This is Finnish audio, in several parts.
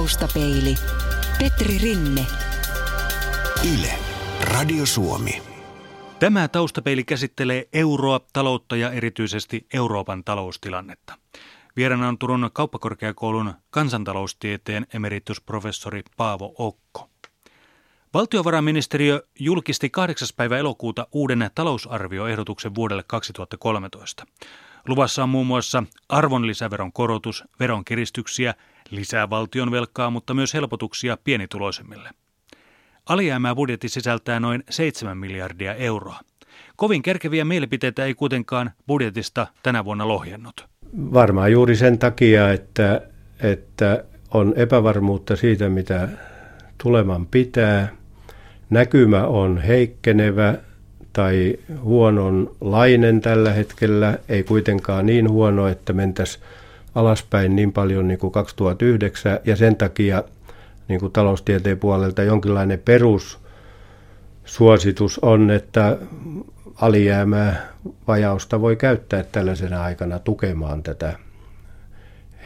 Taustapeili. Petri Rinne. Yle. Radio Suomi. Tämä taustapeili käsittelee euroa, taloutta ja erityisesti Euroopan taloustilannetta. Vieraana on Turun kauppakorkeakoulun kansantaloustieteen emeritusprofessori Paavo Okko. Valtiovarainministeriö julkisti 8. päivä elokuuta uuden talousarvioehdotuksen vuodelle 2013. Luvassa on muun muassa arvonlisäveron korotus, veronkiristyksiä, lisää valtion velkaa, mutta myös helpotuksia pienituloisemmille. Alijäämää budjetti sisältää noin 7 miljardia euroa. Kovin kerkeviä mielipiteitä ei kuitenkaan budjetista tänä vuonna lohjennut. Varmaan juuri sen takia, että, että on epävarmuutta siitä, mitä tuleman pitää. Näkymä on heikkenevä tai huononlainen tällä hetkellä, ei kuitenkaan niin huono, että mentäisiin alaspäin niin paljon niin kuin 2009 ja sen takia niin kuin taloustieteen puolelta jonkinlainen perussuositus on, että alijäämää vajausta voi käyttää tällaisena aikana tukemaan tätä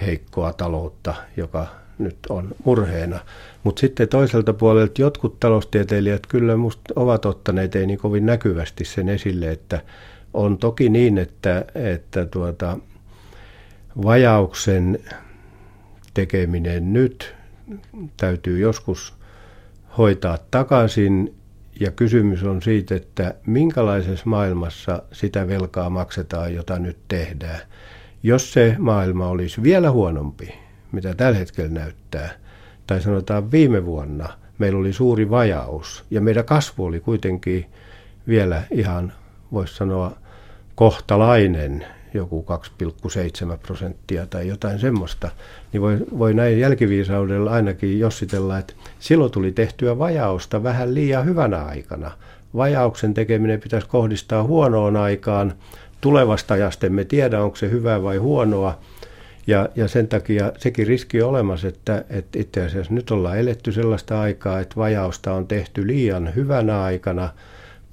heikkoa taloutta, joka nyt on murheena. Mutta sitten toiselta puolelta jotkut taloustieteilijät kyllä musta ovat ottaneet ei niin kovin näkyvästi sen esille, että on toki niin, että, että tuota, vajauksen tekeminen nyt täytyy joskus hoitaa takaisin ja kysymys on siitä, että minkälaisessa maailmassa sitä velkaa maksetaan, jota nyt tehdään. Jos se maailma olisi vielä huonompi, mitä tällä hetkellä näyttää, tai sanotaan viime vuonna meillä oli suuri vajaus ja meidän kasvu oli kuitenkin vielä ihan, voisi sanoa, kohtalainen, joku 2,7 prosenttia tai jotain semmoista, niin voi, voi näin jälkiviisaudella ainakin jossitella, että silloin tuli tehtyä vajausta vähän liian hyvänä aikana. Vajauksen tekeminen pitäisi kohdistaa huonoon aikaan. Tulevasta ajasta emme tiedä, onko se hyvää vai huonoa. Ja, ja sen takia sekin riski on olemassa, että, että itse asiassa nyt ollaan eletty sellaista aikaa, että vajausta on tehty liian hyvänä aikana,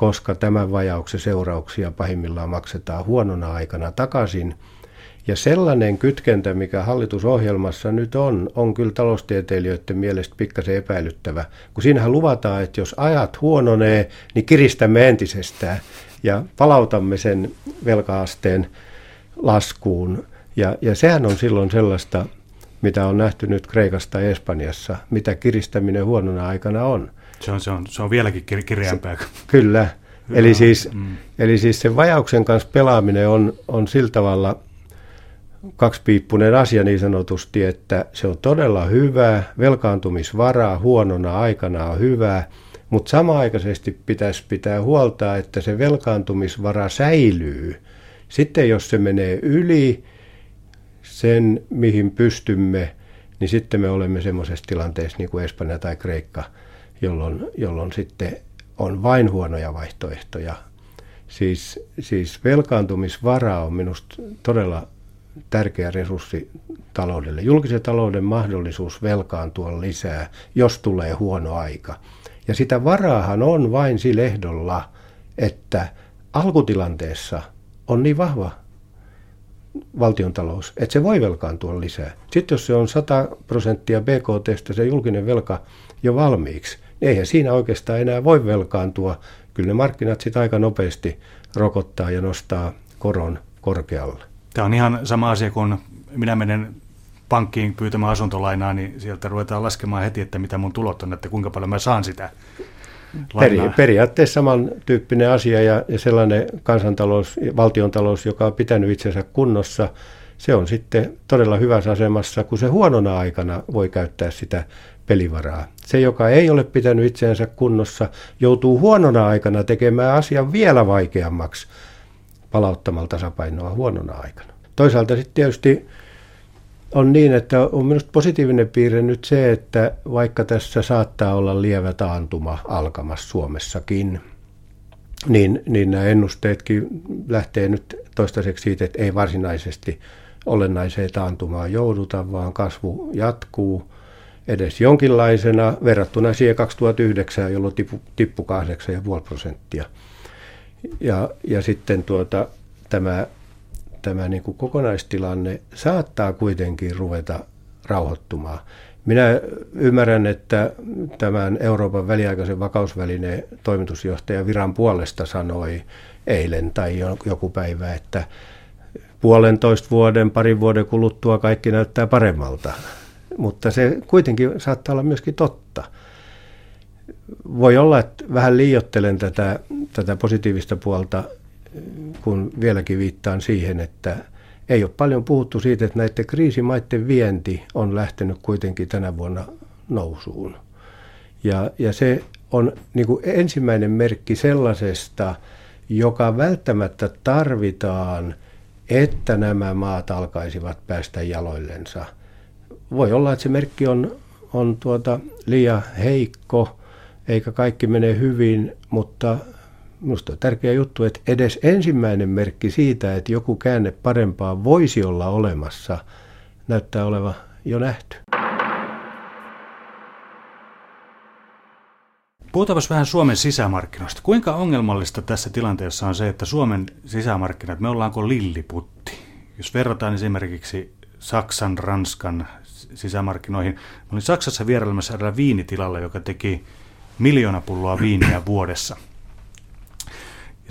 koska tämän vajauksen seurauksia pahimmillaan maksetaan huonona aikana takaisin. Ja sellainen kytkentä, mikä hallitusohjelmassa nyt on, on kyllä taloustieteilijöiden mielestä pikkasen epäilyttävä. Kun siinähän luvataan, että jos ajat huononee, niin kiristämme entisestään ja palautamme sen velkaasteen laskuun ja, ja sehän on silloin sellaista, mitä on nähty nyt Kreikasta ja Espanjassa, mitä kiristäminen huonona aikana on. Se on, se on, se on vieläkin kir- kirjaimpää. Kyllä. Eli siis, mm. eli siis sen vajauksen kanssa pelaaminen on, on sillä tavalla kaksipiippunen asia niin sanotusti, että se on todella hyvä, velkaantumisvaraa huonona aikana on hyvä, mutta samaaikaisesti pitäisi pitää huolta, että se velkaantumisvara säilyy. Sitten jos se menee yli, sen, mihin pystymme, niin sitten me olemme semmoisessa tilanteessa niin kuin Espanja tai Kreikka, jolloin, jolloin sitten on vain huonoja vaihtoehtoja. Siis, siis velkaantumisvara on minusta todella tärkeä resurssi taloudelle. Julkisen talouden mahdollisuus velkaantua lisää, jos tulee huono aika. Ja sitä varaahan on vain sillä ehdolla, että alkutilanteessa on niin vahva valtiontalous, että se voi velkaantua lisää. Sitten jos se on 100 prosenttia BKT, se julkinen velka jo valmiiksi, niin eihän siinä oikeastaan enää voi velkaantua. Kyllä ne markkinat sitten aika nopeasti rokottaa ja nostaa koron korkealle. Tämä on ihan sama asia kuin minä menen pankkiin pyytämään asuntolainaa, niin sieltä ruvetaan laskemaan heti, että mitä mun tulot on, että kuinka paljon mä saan sitä Peri, periaatteessa samantyyppinen asia ja, ja sellainen kansantalous, valtiontalous, joka on pitänyt itsensä kunnossa, se on sitten todella hyvässä asemassa, kun se huonona aikana voi käyttää sitä pelivaraa. Se, joka ei ole pitänyt itseensä kunnossa, joutuu huonona aikana tekemään asian vielä vaikeammaksi palauttamalla tasapainoa huonona aikana. Toisaalta sitten tietysti on niin, että on minusta positiivinen piirre nyt se, että vaikka tässä saattaa olla lievä taantuma alkamassa Suomessakin, niin, niin nämä ennusteetkin lähtee nyt toistaiseksi siitä, että ei varsinaisesti olennaiseen taantumaan jouduta, vaan kasvu jatkuu edes jonkinlaisena verrattuna siihen 2009, jolloin tippu, tippu 8,5 prosenttia. Ja, ja sitten tuota, tämä tämä niin kuin kokonaistilanne saattaa kuitenkin ruveta rauhoittumaan. Minä ymmärrän, että tämän Euroopan väliaikaisen vakausvälineen toimitusjohtaja viran puolesta sanoi eilen tai joku päivä, että puolentoista vuoden, parin vuoden kuluttua kaikki näyttää paremmalta. Mutta se kuitenkin saattaa olla myöskin totta. Voi olla, että vähän liiottelen tätä, tätä positiivista puolta, kun vieläkin viittaan siihen, että ei ole paljon puhuttu siitä, että näiden kriisimaiden vienti on lähtenyt kuitenkin tänä vuonna nousuun. Ja, ja se on niin kuin ensimmäinen merkki sellaisesta, joka välttämättä tarvitaan, että nämä maat alkaisivat päästä jaloillensa. Voi olla, että se merkki on, on tuota liian heikko, eikä kaikki mene hyvin, mutta minusta on tärkeä juttu, että edes ensimmäinen merkki siitä, että joku käänne parempaa voisi olla olemassa, näyttää oleva jo nähty. Puhutaanpas vähän Suomen sisämarkkinoista. Kuinka ongelmallista tässä tilanteessa on se, että Suomen sisämarkkinat, me ollaanko lilliputti? Jos verrataan esimerkiksi Saksan, Ranskan sisämarkkinoihin. Mä olin Saksassa vierailemassa eräällä viinitilalla, joka teki miljoona pulloa viiniä vuodessa –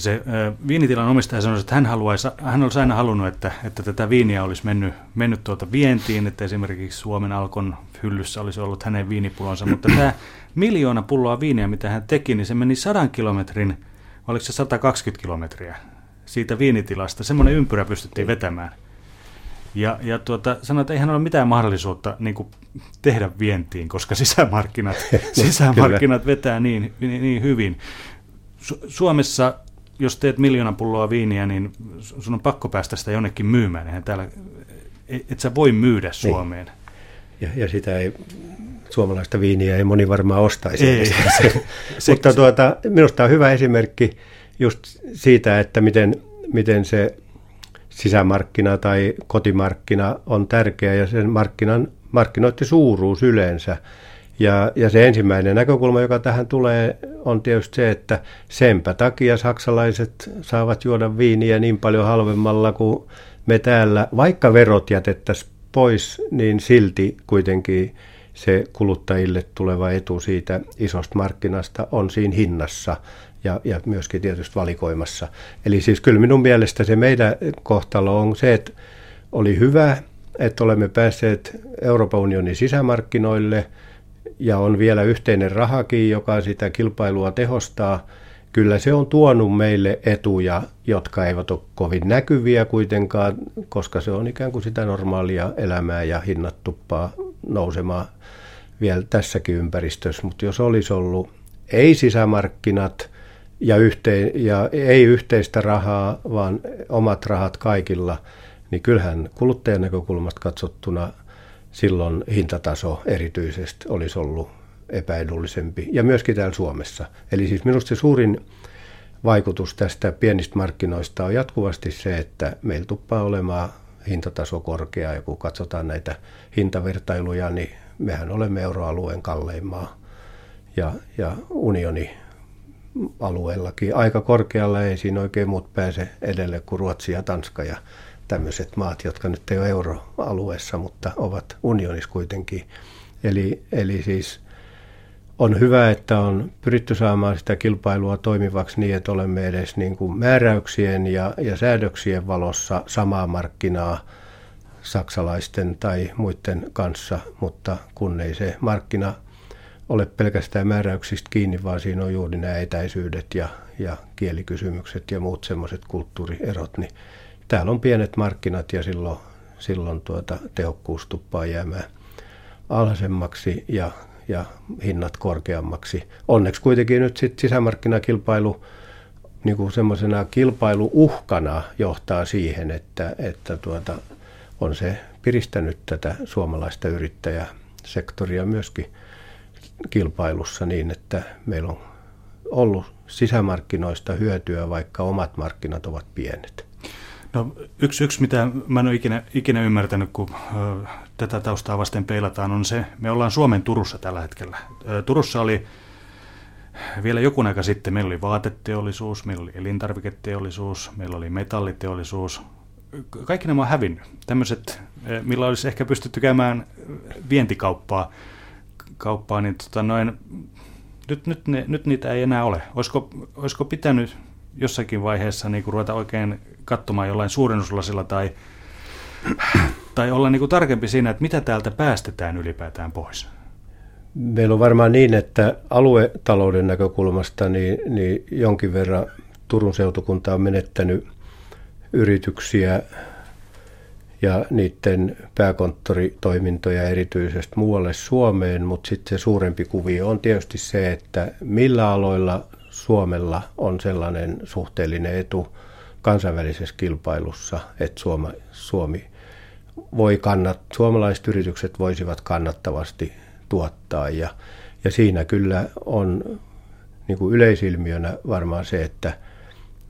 ja se viinitilan omistaja sanoi, että hän, haluaisi, hän olisi aina halunnut, että, että tätä viiniä olisi mennyt, mennyt tuota vientiin, että esimerkiksi Suomen Alkon hyllyssä olisi ollut hänen viinipullonsa, mutta tämä miljoona pulloa viiniä, mitä hän teki, niin se meni sadan kilometrin, oliko se 120 kilometriä siitä viinitilasta. Semmoinen ympyrä pystyttiin vetämään. Ja, ja tuota, sanoi, että eihän ole mitään mahdollisuutta niin kuin, tehdä vientiin, koska sisämarkkinat, sisämarkkinat vetää niin, niin, niin hyvin. Su- Suomessa jos teet miljoona pulloa viiniä, niin sun on pakko päästä sitä jonnekin myymään. Eihän täällä, et sä voi myydä niin. Suomeen. Niin. Ja, ja sitä ei, suomalaista viiniä ei moni varmaan ostaisi. Ei, se, se, Mutta tuota, minusta on hyvä esimerkki just siitä, että miten, miten se sisämarkkina tai kotimarkkina on tärkeä ja sen markkinan, markkinoiden suuruus yleensä – ja, ja se ensimmäinen näkökulma, joka tähän tulee, on tietysti se, että senpä takia saksalaiset saavat juoda viiniä niin paljon halvemmalla kuin me täällä. Vaikka verot jätettäisiin pois, niin silti kuitenkin se kuluttajille tuleva etu siitä isosta markkinasta on siinä hinnassa ja, ja myöskin tietysti valikoimassa. Eli siis kyllä minun mielestä se meidän kohtalo on se, että oli hyvä, että olemme päässeet Euroopan unionin sisämarkkinoille – ja on vielä yhteinen rahakin, joka sitä kilpailua tehostaa, kyllä se on tuonut meille etuja, jotka eivät ole kovin näkyviä kuitenkaan, koska se on ikään kuin sitä normaalia elämää ja hinnat tuppaa nousemaan vielä tässäkin ympäristössä. Mutta jos olisi ollut ei sisämarkkinat ja, yhteen, ja ei yhteistä rahaa, vaan omat rahat kaikilla, niin kyllähän kuluttajan näkökulmasta katsottuna – silloin hintataso erityisesti olisi ollut epäedullisempi. Ja myöskin täällä Suomessa. Eli siis minusta se suurin vaikutus tästä pienistä markkinoista on jatkuvasti se, että meillä tuppaa olemaan hintataso korkea. Ja kun katsotaan näitä hintavertailuja, niin mehän olemme euroalueen kalleimmaa. Ja, ja unioni alueellakin aika korkealla ei siinä oikein muut pääse edelle kuin Ruotsi ja Tanska. Ja tämmöiset maat, jotka nyt ei ole euroalueessa, mutta ovat unionissa kuitenkin. Eli, eli siis on hyvä, että on pyritty saamaan sitä kilpailua toimivaksi niin, että olemme edes niin kuin määräyksien ja, ja säädöksien valossa samaa markkinaa saksalaisten tai muiden kanssa, mutta kun ei se markkina ole pelkästään määräyksistä kiinni, vaan siinä on juuri nämä etäisyydet ja, ja kielikysymykset ja muut semmoiset kulttuurierot, niin täällä on pienet markkinat ja silloin, silloin tuota, tehokkuus tuppaa jäämään alhaisemmaksi ja, ja hinnat korkeammaksi. Onneksi kuitenkin nyt sit sisämarkkinakilpailu niin semmoisena kilpailuuhkana johtaa siihen, että, että tuota, on se piristänyt tätä suomalaista yrittäjäsektoria myöskin kilpailussa niin, että meillä on ollut sisämarkkinoista hyötyä, vaikka omat markkinat ovat pienet. No, yksi, yksi, mitä mä en ole ikinä, ikinä ymmärtänyt, kun ö, tätä taustaa vasten peilataan, on se, me ollaan Suomen Turussa tällä hetkellä. Ö, Turussa oli vielä joku aika sitten, meillä oli vaateteollisuus, meillä oli elintarviketeollisuus, meillä oli metalliteollisuus, kaikki nämä on hävinnyt. Tämmöiset, millä olisi ehkä pystytty käymään vientikauppaa, kauppaa, niin tota noin, nyt, nyt, ne, nyt niitä ei enää ole. Olisiko, olisiko pitänyt jossakin vaiheessa niin kuin ruveta oikein katsomaan jollain suurennuslasilla tai, tai olla niin kuin tarkempi siinä, että mitä täältä päästetään ylipäätään pois? Meillä on varmaan niin, että aluetalouden näkökulmasta niin, niin jonkin verran Turun seutukunta on menettänyt yrityksiä ja niiden pääkonttoritoimintoja erityisesti muualle Suomeen, mutta sitten se suurempi kuvio on tietysti se, että millä aloilla Suomella on sellainen suhteellinen etu kansainvälisessä kilpailussa, että Suomi, Suomi voi kannat, suomalaiset yritykset voisivat kannattavasti tuottaa. Ja, ja siinä kyllä on niin kuin yleisilmiönä varmaan se, että,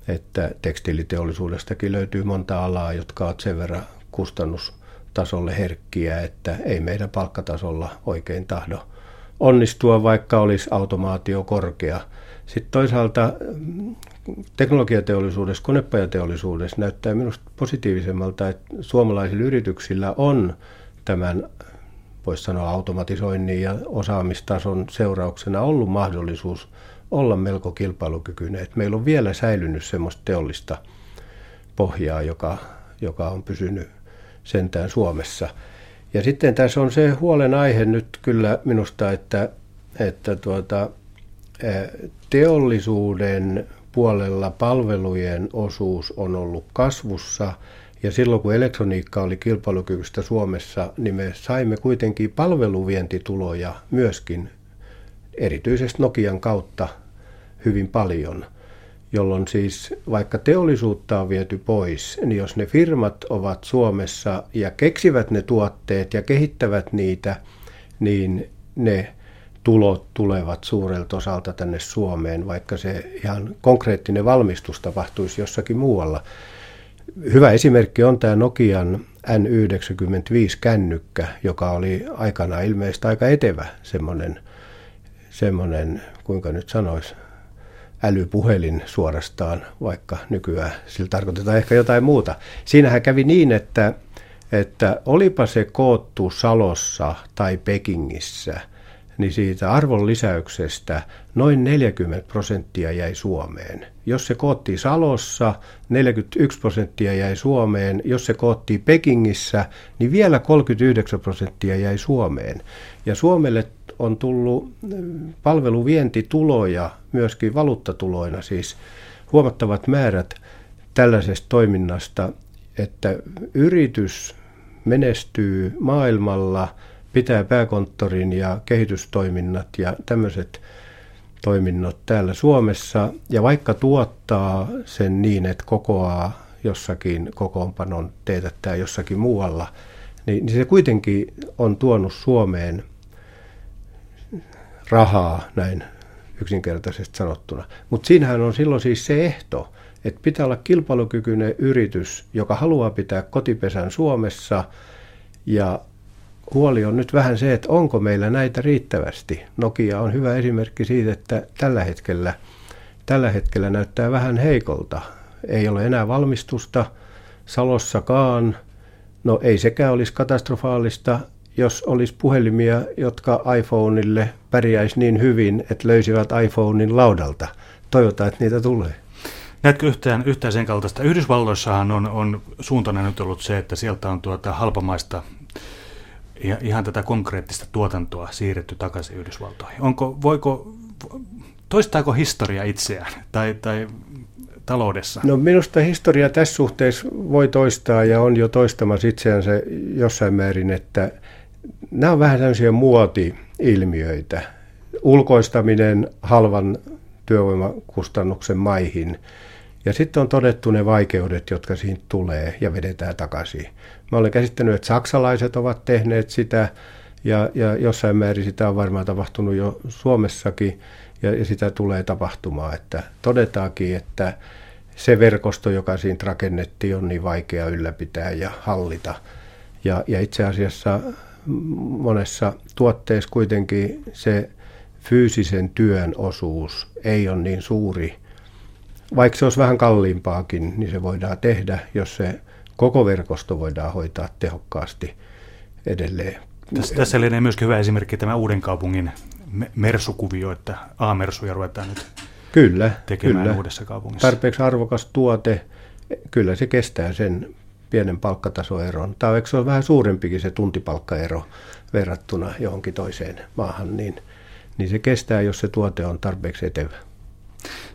että tekstiiliteollisuudestakin löytyy monta alaa, jotka ovat sen verran kustannustasolle herkkiä, että ei meidän palkkatasolla oikein tahdo onnistua, vaikka olisi automaatio korkea. Sitten toisaalta mm, teknologiateollisuudessa, konepajateollisuudessa näyttää minusta positiivisemmalta, että suomalaisilla yrityksillä on tämän, voisi sanoa automatisoinnin ja osaamistason seurauksena ollut mahdollisuus olla melko kilpailukykyinen. Että meillä on vielä säilynyt semmoista teollista pohjaa, joka, joka on pysynyt sentään Suomessa. Ja sitten tässä on se huolenaihe nyt kyllä minusta, että, että tuota, teollisuuden puolella palvelujen osuus on ollut kasvussa. Ja silloin kun elektroniikka oli kilpailukykyistä Suomessa, niin me saimme kuitenkin palveluvientituloja myöskin erityisesti Nokian kautta hyvin paljon – jolloin siis vaikka teollisuutta on viety pois, niin jos ne firmat ovat Suomessa ja keksivät ne tuotteet ja kehittävät niitä, niin ne tulot tulevat suurelta osalta tänne Suomeen, vaikka se ihan konkreettinen valmistus tapahtuisi jossakin muualla. Hyvä esimerkki on tämä Nokian N95-kännykkä, joka oli aikana ilmeisesti aika etevä semmoinen, semmoinen kuinka nyt sanoisi, älypuhelin suorastaan, vaikka nykyään sillä tarkoitetaan ehkä jotain muuta. Siinähän kävi niin, että, että olipa se koottu Salossa tai Pekingissä, niin siitä arvon lisäyksestä noin 40 prosenttia jäi Suomeen. Jos se koottiin Salossa, 41 prosenttia jäi Suomeen. Jos se koottiin Pekingissä, niin vielä 39 prosenttia jäi Suomeen. Ja Suomelle on tullut palveluvientituloja myöskin valuuttatuloina, siis huomattavat määrät tällaisesta toiminnasta, että yritys menestyy maailmalla, pitää pääkonttorin ja kehitystoiminnat ja tämmöiset toiminnot täällä Suomessa. Ja vaikka tuottaa sen niin, että kokoaa jossakin kokoonpanon teetättää jossakin muualla, niin, niin se kuitenkin on tuonut Suomeen rahaa näin yksinkertaisesti sanottuna. Mutta siinähän on silloin siis se ehto, että pitää olla kilpailukykyinen yritys, joka haluaa pitää kotipesän Suomessa ja huoli on nyt vähän se, että onko meillä näitä riittävästi. Nokia on hyvä esimerkki siitä, että tällä hetkellä, tällä hetkellä näyttää vähän heikolta. Ei ole enää valmistusta Salossakaan. No ei sekään olisi katastrofaalista, jos olisi puhelimia, jotka iPhoneille pärjäisi niin hyvin, että löysivät iPhonein laudalta. Toivotaan, että niitä tulee. Näetkö yhtään, yhtään sen kaltaista? Yhdysvalloissahan on, on suuntana nyt ollut se, että sieltä on tuota halpamaista ja ihan tätä konkreettista tuotantoa siirretty takaisin Yhdysvaltoihin. Onko, voiko, toistaako historia itseään tai, tai taloudessa? No minusta historia tässä suhteessa voi toistaa ja on jo toistamassa itseänsä jossain määrin, että nämä on vähän sellaisia muoti-ilmiöitä. Ulkoistaminen halvan työvoimakustannuksen maihin. Ja sitten on todettu ne vaikeudet, jotka siitä tulee ja vedetään takaisin. Mä olen käsittänyt, että saksalaiset ovat tehneet sitä ja, ja jossain määrin sitä on varmaan tapahtunut jo Suomessakin ja, ja sitä tulee tapahtumaan, että todetaankin, että se verkosto, joka siinä rakennettiin, on niin vaikea ylläpitää ja hallita. Ja, ja itse asiassa monessa tuotteessa kuitenkin se fyysisen työn osuus ei ole niin suuri. Vaikka se olisi vähän kalliimpaakin, niin se voidaan tehdä, jos se koko verkosto voidaan hoitaa tehokkaasti edelleen. Tässä, tässä lienee myöskin hyvä esimerkki tämä uuden kaupungin mersukuvio, että A-mersuja ruvetaan nyt kyllä, tekemään kyllä. uudessa kaupungissa. Tarpeeksi arvokas tuote, kyllä se kestää sen pienen palkkatasoeron. Tai eikö se ole vähän suurempikin se tuntipalkkaero verrattuna johonkin toiseen maahan, niin, niin se kestää, jos se tuote on tarpeeksi etevä.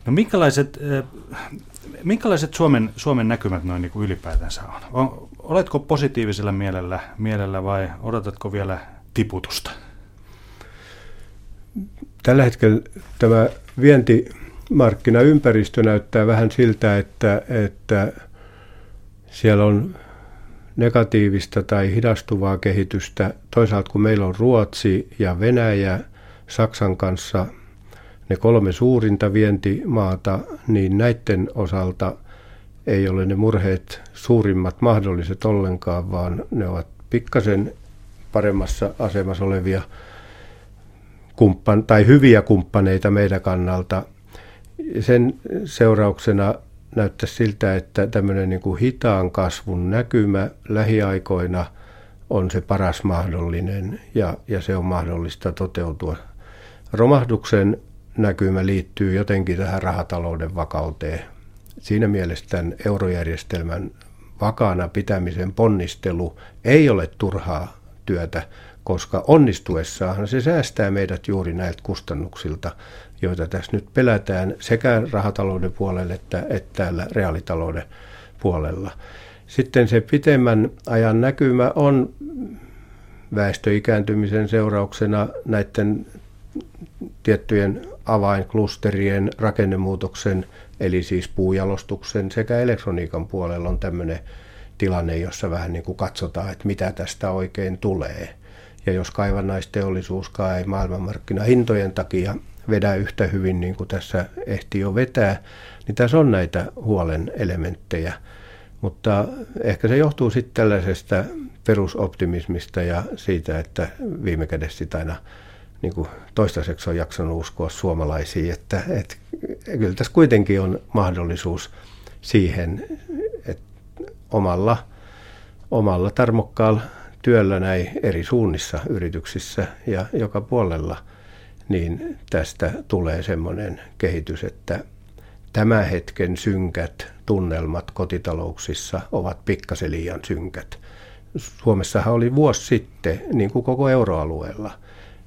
No minkälaiset, minkälaiset Suomen, Suomen näkymät noin niin kuin ylipäätänsä on? on? Oletko positiivisella mielellä, mielellä vai odotatko vielä tiputusta? Tällä hetkellä tämä vientimarkkinaympäristö näyttää vähän siltä, että, että siellä on negatiivista tai hidastuvaa kehitystä. Toisaalta kun meillä on Ruotsi ja Venäjä Saksan kanssa ne kolme suurinta vientimaata, niin näiden osalta ei ole ne murheet suurimmat mahdolliset ollenkaan, vaan ne ovat pikkasen paremmassa asemassa olevia kumppan, tai hyviä kumppaneita meidän kannalta. Sen seurauksena näyttää siltä, että tämmöinen niin kuin hitaan kasvun näkymä lähiaikoina on se paras mahdollinen ja, ja se on mahdollista toteutua. Romahduksen näkymä liittyy jotenkin tähän rahatalouden vakauteen. Siinä mielessä tämän eurojärjestelmän vakaana pitämisen ponnistelu ei ole turhaa työtä, koska onnistuessaan se säästää meidät juuri näiltä kustannuksilta, joita tässä nyt pelätään sekä rahatalouden puolella että, että täällä reaalitalouden puolella. Sitten se pitemmän ajan näkymä on väestöikääntymisen seurauksena näiden tiettyjen avainklusterien rakennemuutoksen, eli siis puujalostuksen sekä elektroniikan puolella on tämmöinen tilanne, jossa vähän niin kuin katsotaan, että mitä tästä oikein tulee. Ja jos kaivannaisteollisuuskaan ei maailmanmarkkinahintojen takia vedä yhtä hyvin niin kuin tässä ehti jo vetää, niin tässä on näitä huolen elementtejä. Mutta ehkä se johtuu sitten tällaisesta perusoptimismista ja siitä, että viime kädessä sitä aina niin kuin toistaiseksi on jaksanut uskoa suomalaisiin, että, että kyllä tässä kuitenkin on mahdollisuus siihen, että omalla, omalla tarmokkaalla työllä näin eri suunnissa yrityksissä ja joka puolella, niin tästä tulee semmoinen kehitys, että tämän hetken synkät tunnelmat kotitalouksissa ovat pikkasen liian synkät. Suomessahan oli vuosi sitten, niin kuin koko euroalueella,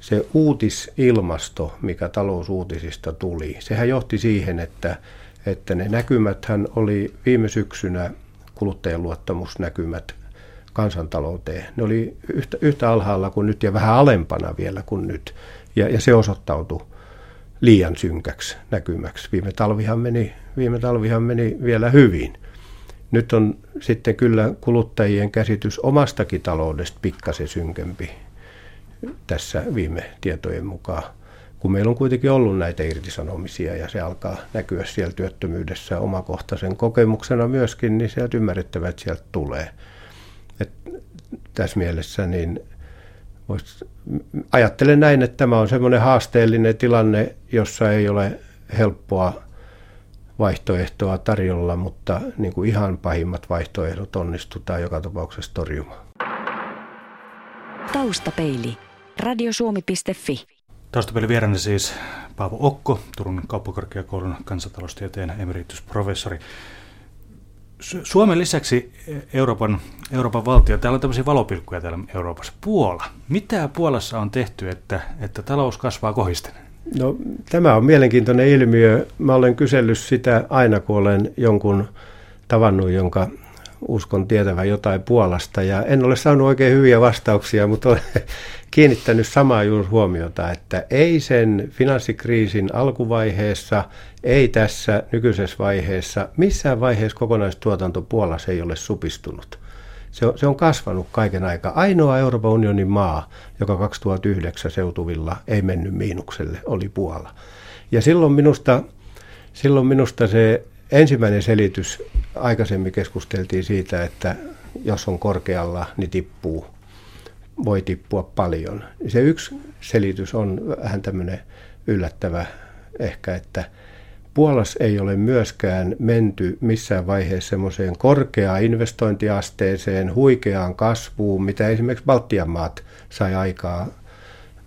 se uutisilmasto, mikä talousuutisista tuli, sehän johti siihen, että, että ne näkymäthän oli viime syksynä kuluttajan luottamusnäkymät kansantalouteen. Ne oli yhtä, yhtä alhaalla kuin nyt ja vähän alempana vielä kuin nyt. Ja, ja se osoittautui liian synkäksi näkymäksi. Viime talvihan, meni, viime talvihan meni vielä hyvin. Nyt on sitten kyllä kuluttajien käsitys omastakin taloudesta pikkasen synkempi tässä viime tietojen mukaan. Kun meillä on kuitenkin ollut näitä irtisanomisia ja se alkaa näkyä siellä työttömyydessä omakohtaisen kokemuksena myöskin, niin sieltä ymmärrettävät että sieltä tulee. Et tässä mielessä niin ajattelen näin, että tämä on semmoinen haasteellinen tilanne, jossa ei ole helppoa vaihtoehtoa tarjolla, mutta niin kuin ihan pahimmat vaihtoehdot onnistutaan joka tapauksessa torjumaan. Taustapeili. Radiosuomi.fi. Taustapeili vieraana siis Paavo Okko, Turun kauppakorkeakoulun kansantaloustieteen emeritusprofessori. Suomen lisäksi Euroopan, Euroopan valtio, täällä on tämmöisiä valopilkkuja täällä Euroopassa. Puola. Mitä Puolassa on tehty, että, että talous kasvaa kohisten? No, tämä on mielenkiintoinen ilmiö. Mä olen kysellyt sitä aina, kun olen jonkun tavannut, jonka uskon tietävän jotain Puolasta. Ja en ole saanut oikein hyviä vastauksia, mutta olen kiinnittänyt samaa juuri huomiota, että ei sen finanssikriisin alkuvaiheessa, ei tässä nykyisessä vaiheessa, missään vaiheessa kokonaistuotanto Puolassa ei ole supistunut. Se on, se on kasvanut kaiken aikaa. Ainoa Euroopan unionin maa, joka 2009 seutuvilla ei mennyt miinukselle, oli Puola. Ja silloin minusta, silloin minusta se ensimmäinen selitys, aikaisemmin keskusteltiin siitä, että jos on korkealla, niin tippuu, voi tippua paljon. Se yksi selitys on vähän tämmöinen yllättävä ehkä, että Puolas ei ole myöskään menty missään vaiheessa semmoiseen korkeaan investointiasteeseen, huikeaan kasvuun, mitä esimerkiksi Baltian maat sai aikaa,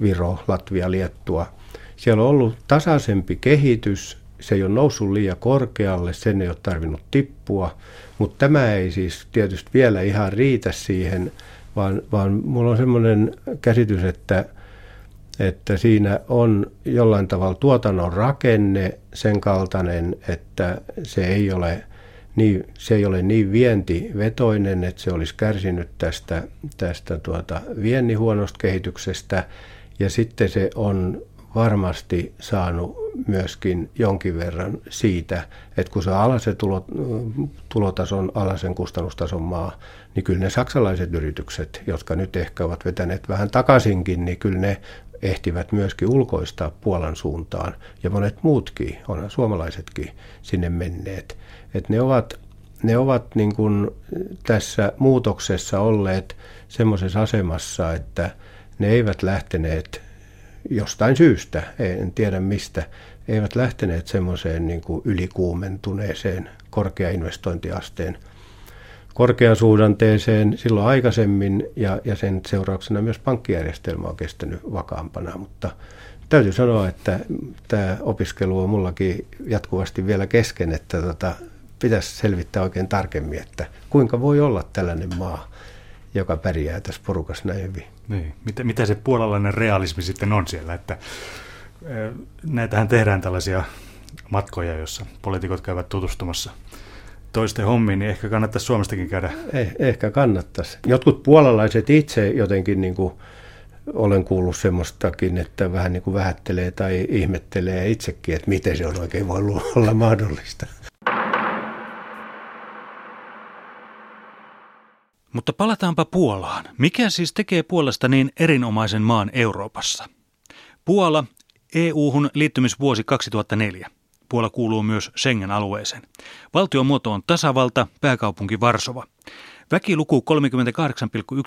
Viro, Latvia, Liettua. Siellä on ollut tasaisempi kehitys, se ei ole noussut liian korkealle, sen ei ole tarvinnut tippua, mutta tämä ei siis tietysti vielä ihan riitä siihen, vaan, vaan mulla on semmoinen käsitys, että, että siinä on jollain tavalla tuotannon rakenne sen kaltainen, että se ei ole niin, se ei ole niin vientivetoinen, että se olisi kärsinyt tästä, tästä tuota viennin huonosta kehityksestä. Ja sitten se on varmasti saanut myöskin jonkin verran siitä, että kun se on alasen tulo, tulotason, alasen kustannustason maa, niin kyllä ne saksalaiset yritykset, jotka nyt ehkä ovat vetäneet vähän takaisinkin, niin kyllä ne ehtivät myöskin ulkoistaa Puolan suuntaan. Ja monet muutkin, on suomalaisetkin sinne menneet. että ne ovat, ne ovat niin kuin tässä muutoksessa olleet semmoisessa asemassa, että ne eivät lähteneet jostain syystä, en tiedä mistä, eivät lähteneet semmoiseen niin kuin ylikuumentuneeseen korkeainvestointiasteen korkean suhdanteeseen silloin aikaisemmin ja, ja sen seurauksena myös pankkijärjestelmä on kestänyt vakaampana, mutta täytyy sanoa, että tämä opiskelu on mullakin jatkuvasti vielä kesken, että tota, pitäisi selvittää oikein tarkemmin, että kuinka voi olla tällainen maa, joka pärjää tässä porukassa näin hyvin. Niin. Mitä, mitä se puolalainen realismi sitten on siellä, että näitähän tehdään tällaisia matkoja, jossa poliitikot käyvät tutustumassa toisten hommiin, niin ehkä kannattaisi Suomestakin käydä. Eh, ehkä kannattaisi. Jotkut puolalaiset itse jotenkin niin kuin olen kuullut semmoistakin, että vähän niin kuin vähättelee tai ihmettelee itsekin, että miten se on oikein voinut olla mahdollista. Mutta palataanpa Puolaan. Mikä siis tekee Puolasta niin erinomaisen maan Euroopassa? Puola EU-hun liittymisvuosi 2004. Puola kuuluu myös Schengen-alueeseen. Valtion muoto on tasavalta, pääkaupunki Varsova. Väkiluku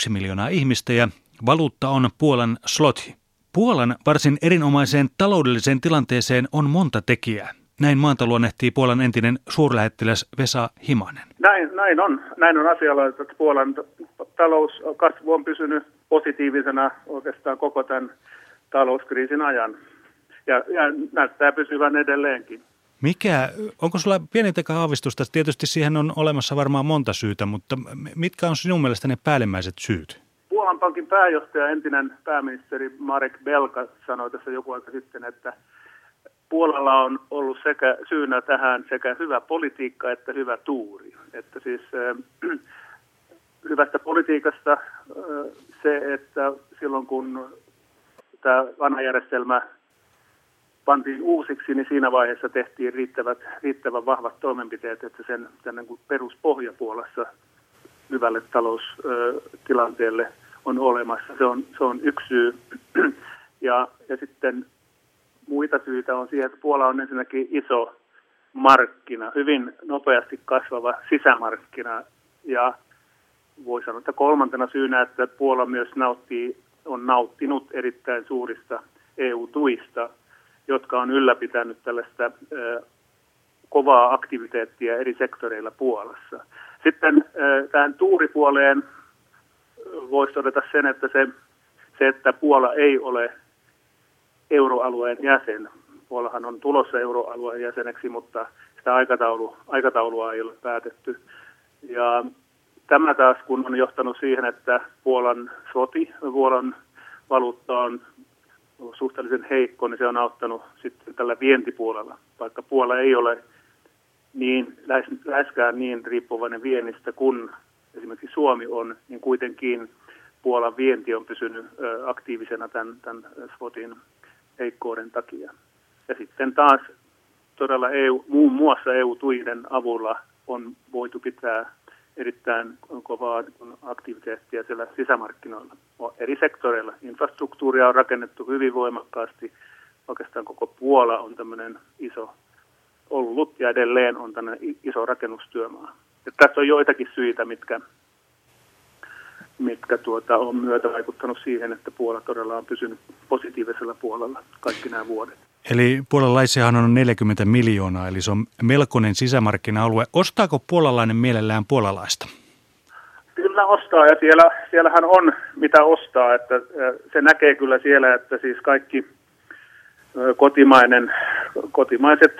38,1 miljoonaa ihmistä ja valuutta on Puolan slothi. Puolan varsin erinomaiseen taloudelliseen tilanteeseen on monta tekijää. Näin maanta luonnehtii Puolan entinen suurlähettiläs Vesa Himanen. Näin, näin on. Näin on asialla, että Puolan talouskasvu on pysynyt positiivisena oikeastaan koko tämän talouskriisin ajan. Ja, ja näyttää pysyvän edelleenkin. Mikä, onko sulla pienintäkään aavistusta? Tietysti siihen on olemassa varmaan monta syytä, mutta mitkä on sinun mielestä ne päällimmäiset syyt? Puolan pankin pääjohtaja, entinen pääministeri Marek Belka sanoi tässä joku aika sitten, että Puolalla on ollut sekä syynä tähän sekä hyvä politiikka että hyvä tuuri. Että siis äh, hyvästä politiikasta äh, se, että silloin kun tämä vanha järjestelmä pantiin uusiksi, niin siinä vaiheessa tehtiin riittävät, riittävän vahvat toimenpiteet, että sen, sen niin peruspohja Puolassa hyvälle taloustilanteelle on olemassa. Se on, se on yksi syy. Ja, ja sitten muita syitä on siihen, että Puola on ensinnäkin iso markkina, hyvin nopeasti kasvava sisämarkkina ja voi sanoa, että kolmantena syynä, että Puola myös nauttii, on nauttinut erittäin suurista EU-tuista, jotka on ylläpitänyt tällaista ö, kovaa aktiviteettia eri sektoreilla Puolassa. Sitten ö, tähän tuuripuoleen voisi todeta sen, että se, se, että Puola ei ole euroalueen jäsen. Puolahan on tulossa euroalueen jäseneksi, mutta sitä aikataulu, aikataulua ei ole päätetty. Ja tämä taas kun on johtanut siihen, että Puolan soti, Puolan valuutta on suhteellisen heikko, niin se on auttanut sitten tällä vientipuolella. Vaikka Puola ei ole niin, läheskään niin riippuvainen viennistä kuin esimerkiksi Suomi on, niin kuitenkin Puolan vienti on pysynyt aktiivisena tämän, tämän SWOTin heikkouden takia. Ja sitten taas todella EU, muun muassa EU-tuiden avulla on voitu pitää erittäin kovaa aktiviteettia siellä sisämarkkinoilla eri sektoreilla. Infrastruktuuria on rakennettu hyvin voimakkaasti. Oikeastaan koko Puola on tämmöinen iso ollut ja edelleen on tämmöinen iso rakennustyömaa. Ja tässä on joitakin syitä, mitkä mitkä tuota, on myötä vaikuttanut siihen, että Puola todella on pysynyt positiivisella puolella kaikki nämä vuodet. Eli puolalaisiahan on 40 miljoonaa, eli se on melkoinen sisämarkkina-alue. Ostaako puolalainen mielellään puolalaista? Kyllä ostaa ja siellä, siellähän on mitä ostaa, että se näkee kyllä siellä, että siis kaikki kotimainen, kotimaiset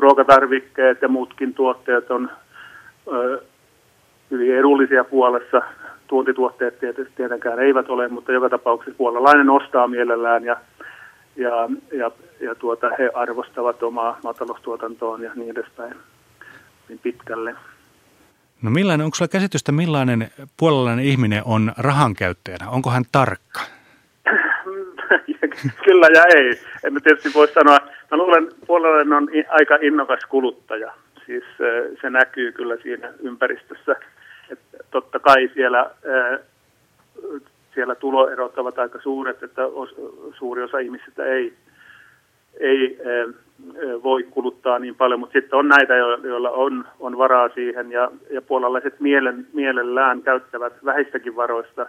ruokatarvikkeet ja muutkin tuotteet on hyvin edullisia puolessa. Tuontituotteet tietysti tietenkään eivät ole, mutta joka tapauksessa puolalainen ostaa mielellään ja, ja, ja, ja tuota, he arvostavat omaa maataloustuotantoon ja niin edespäin niin pitkälle. No millainen, onko sulla käsitystä, millainen puolalainen ihminen on rahan käyttäjänä? Onko hän tarkka? Kyllä ja ei. En tietysti voi sanoa. Mä luulen, puolalainen on aika innokas kuluttaja. Siis se näkyy kyllä siinä ympäristössä. Että totta kai siellä, siellä tuloerot ovat aika suuret, että suuri osa ihmisistä ei, ei voi kuluttaa niin paljon, mutta sitten on näitä, joilla on, on varaa siihen ja, ja puolalaiset mielen, mielellään käyttävät vähistäkin varoista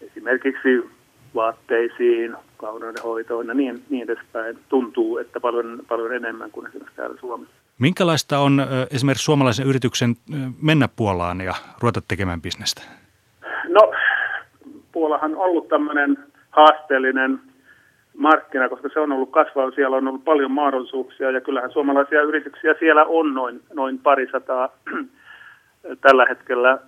esimerkiksi vaatteisiin, kauneudenhoitoon ja niin, niin edespäin. Tuntuu, että paljon, paljon enemmän kuin esimerkiksi täällä Suomessa. Minkälaista on esimerkiksi suomalaisen yrityksen mennä Puolaan ja ruveta tekemään bisnestä? No, Puolahan on ollut tämmöinen haasteellinen markkina, koska se on ollut kasvava, siellä on ollut paljon mahdollisuuksia ja kyllähän suomalaisia yrityksiä siellä on noin, noin parisataa tällä hetkellä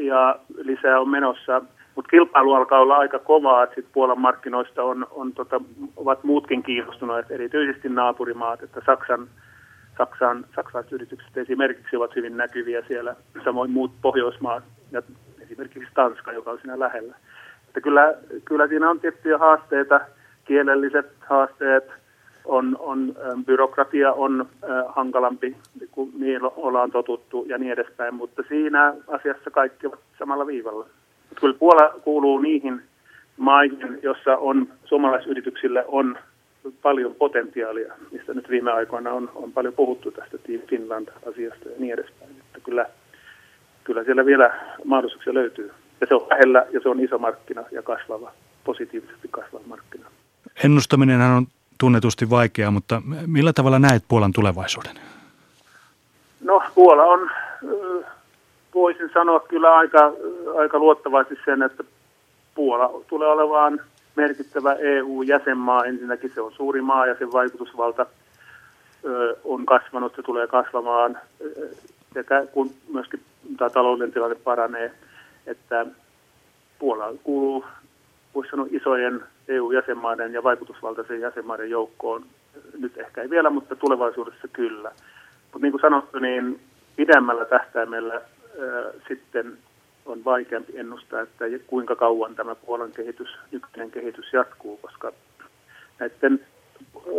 ja lisää on menossa. Mutta kilpailu alkaa olla aika kovaa, että sit Puolan markkinoista on, on tota, ovat muutkin kiinnostuneet, erityisesti naapurimaat, että Saksan, Saksan, saksalaiset yritykset esimerkiksi ovat hyvin näkyviä siellä, samoin muut Pohjoismaat ja esimerkiksi Tanska, joka on siinä lähellä. Että kyllä, kyllä siinä on tiettyjä haasteita, kielelliset haasteet, on, on byrokratia on äh, hankalampi kuin niin ollaan totuttu ja niin edespäin, mutta siinä asiassa kaikki ovat samalla viivalla. Kyllä Puola kuuluu niihin maihin, jossa on suomalaisyrityksille on paljon potentiaalia, mistä nyt viime aikoina on, on paljon puhuttu tästä Team Finland-asiasta ja niin edespäin. Että kyllä, kyllä siellä vielä mahdollisuuksia löytyy. Ja se on lähellä ja se on iso markkina ja kasvava, positiivisesti kasvava markkina. Ennustaminen on tunnetusti vaikeaa, mutta millä tavalla näet Puolan tulevaisuuden? No Puola on voisin sanoa kyllä aika, aika luottavasti sen, että Puola tulee olemaan merkittävä EU-jäsenmaa. Ensinnäkin se on suuri maa ja sen vaikutusvalta on kasvanut, se tulee kasvamaan sekä kun myöskin tämä talouden tilanne paranee, että Puola kuuluu, voisi sanoa, isojen EU-jäsenmaiden ja vaikutusvaltaisen jäsenmaiden joukkoon. Nyt ehkä ei vielä, mutta tulevaisuudessa kyllä. Mutta niin kuin sanottu, niin pidemmällä tähtäimellä sitten on vaikeampi ennustaa, että kuinka kauan tämä Puolan kehitys, nykyinen kehitys jatkuu, koska näiden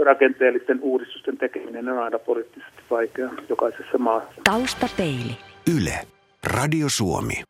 rakenteellisten uudistusten tekeminen on aina poliittisesti vaikeaa jokaisessa maassa. Taustapeili. Yle. Radio Suomi.